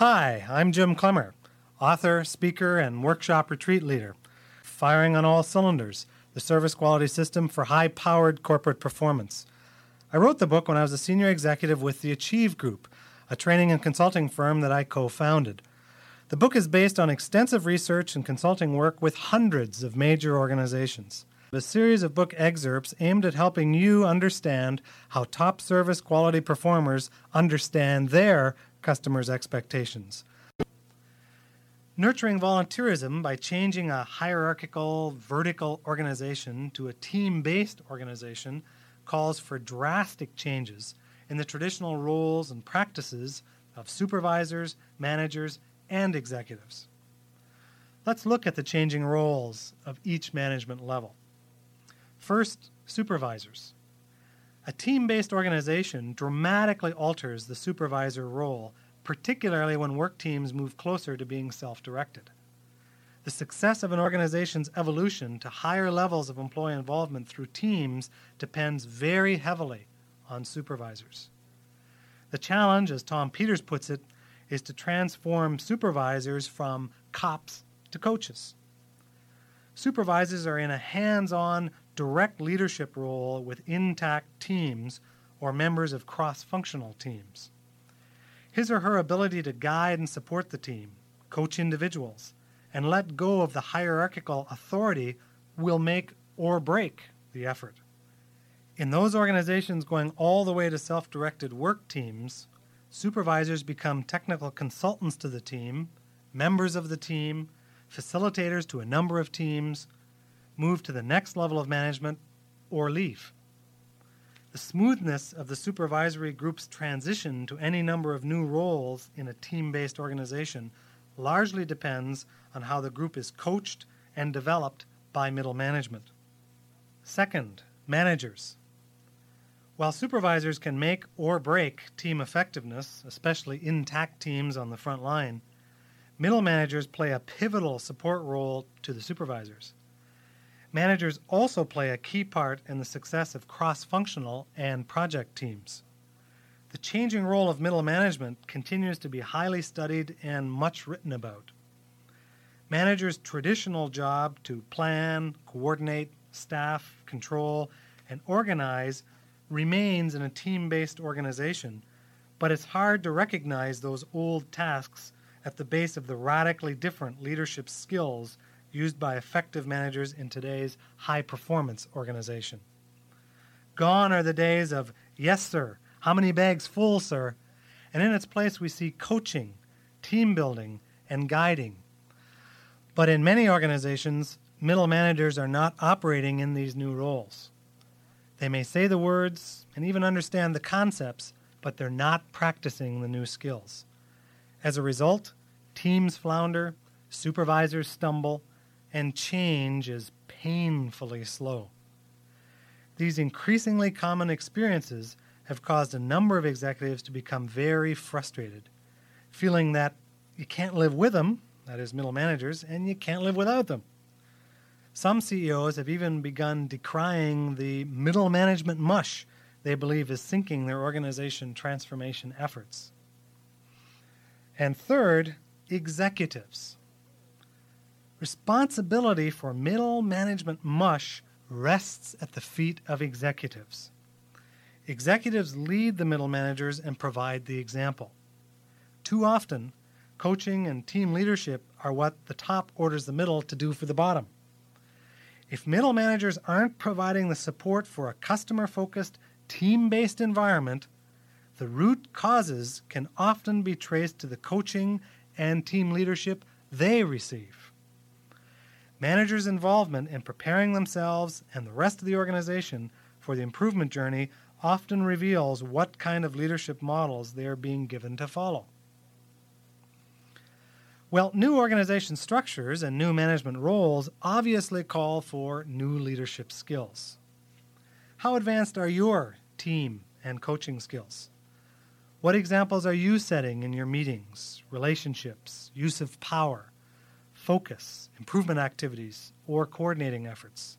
Hi, I'm Jim Clemmer, author, speaker, and workshop retreat leader. Firing on all cylinders, the service quality system for high powered corporate performance. I wrote the book when I was a senior executive with the Achieve Group, a training and consulting firm that I co founded. The book is based on extensive research and consulting work with hundreds of major organizations. A series of book excerpts aimed at helping you understand how top service quality performers understand their customers' expectations. Nurturing volunteerism by changing a hierarchical, vertical organization to a team based organization calls for drastic changes in the traditional roles and practices of supervisors, managers, and executives. Let's look at the changing roles of each management level. First, supervisors. A team based organization dramatically alters the supervisor role, particularly when work teams move closer to being self directed. The success of an organization's evolution to higher levels of employee involvement through teams depends very heavily on supervisors. The challenge, as Tom Peters puts it, is to transform supervisors from cops to coaches. Supervisors are in a hands on, direct leadership role with intact teams or members of cross functional teams. His or her ability to guide and support the team, coach individuals, and let go of the hierarchical authority will make or break the effort. In those organizations going all the way to self directed work teams, supervisors become technical consultants to the team, members of the team, facilitators to a number of teams, move to the next level of management, or leave. The smoothness of the supervisory group's transition to any number of new roles in a team based organization largely depends on how the group is coached and developed by middle management. Second, managers. While supervisors can make or break team effectiveness, especially intact teams on the front line, middle managers play a pivotal support role to the supervisors. Managers also play a key part in the success of cross functional and project teams. The changing role of middle management continues to be highly studied and much written about. Managers' traditional job to plan, coordinate, staff, control, and organize remains in a team based organization, but it's hard to recognize those old tasks at the base of the radically different leadership skills used by effective managers in today's high performance organization. Gone are the days of, yes, sir, how many bags full, sir? And in its place, we see coaching, team building, and guiding. But in many organizations, middle managers are not operating in these new roles. They may say the words and even understand the concepts, but they're not practicing the new skills. As a result, teams flounder, supervisors stumble, and change is painfully slow. These increasingly common experiences have caused a number of executives to become very frustrated, feeling that you can't live with them, that is, middle managers, and you can't live without them. Some CEOs have even begun decrying the middle management mush they believe is sinking their organization transformation efforts. And third, executives. Responsibility for middle management mush rests at the feet of executives. Executives lead the middle managers and provide the example. Too often, coaching and team leadership are what the top orders the middle to do for the bottom. If middle managers aren't providing the support for a customer focused, team based environment, the root causes can often be traced to the coaching and team leadership they receive. Managers' involvement in preparing themselves and the rest of the organization for the improvement journey often reveals what kind of leadership models they are being given to follow. Well, new organization structures and new management roles obviously call for new leadership skills. How advanced are your team and coaching skills? What examples are you setting in your meetings, relationships, use of power, focus, improvement activities, or coordinating efforts?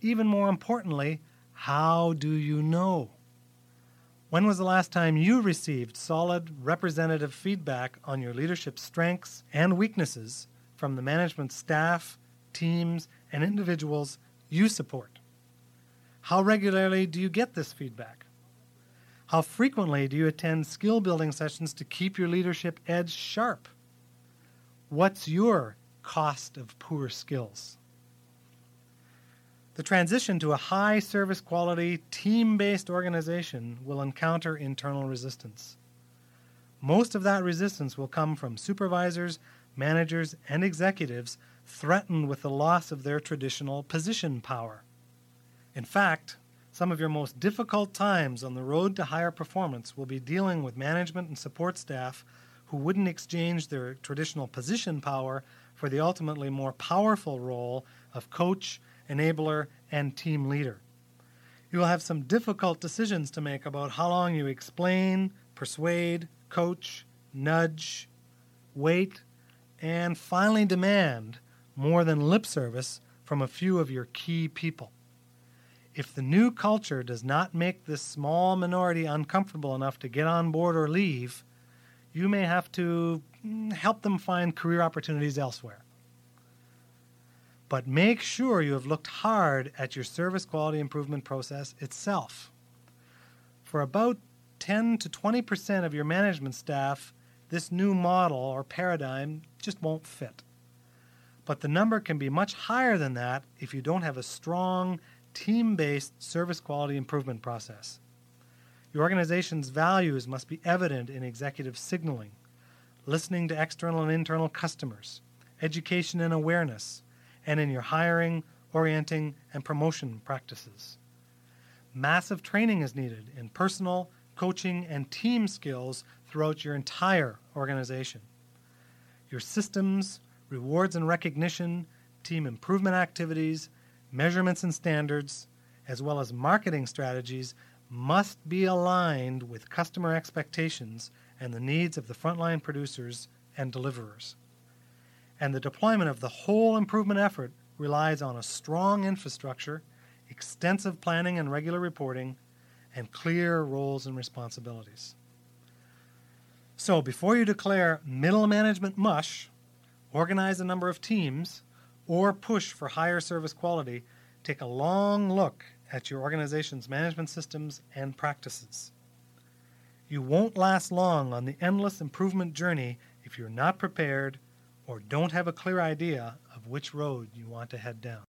Even more importantly, how do you know? When was the last time you received solid, representative feedback on your leadership strengths and weaknesses from the management staff, teams, and individuals you support? How regularly do you get this feedback? How frequently do you attend skill building sessions to keep your leadership edge sharp? What's your cost of poor skills? The transition to a high service quality, team based organization will encounter internal resistance. Most of that resistance will come from supervisors, managers, and executives threatened with the loss of their traditional position power. In fact, some of your most difficult times on the road to higher performance will be dealing with management and support staff who wouldn't exchange their traditional position power for the ultimately more powerful role of coach, enabler, and team leader. You will have some difficult decisions to make about how long you explain, persuade, coach, nudge, wait, and finally demand more than lip service from a few of your key people. If the new culture does not make this small minority uncomfortable enough to get on board or leave, you may have to mm, help them find career opportunities elsewhere. But make sure you have looked hard at your service quality improvement process itself. For about 10 to 20% of your management staff, this new model or paradigm just won't fit. But the number can be much higher than that if you don't have a strong, team based service quality improvement process. Your organization's values must be evident in executive signaling, listening to external and internal customers, education and awareness, and in your hiring, orienting, and promotion practices. Massive training is needed in personal, coaching, and team skills throughout your entire organization. Your systems, rewards and recognition, team improvement activities, measurements and standards, as well as marketing strategies must be aligned with customer expectations and the needs of the frontline producers and deliverers. And the deployment of the whole improvement effort relies on a strong infrastructure, extensive planning and regular reporting, and clear roles and responsibilities. So, before you declare middle management mush, organize a number of teams, or push for higher service quality, take a long look at your organization's management systems and practices. You won't last long on the endless improvement journey if you're not prepared or don't have a clear idea of which road you want to head down.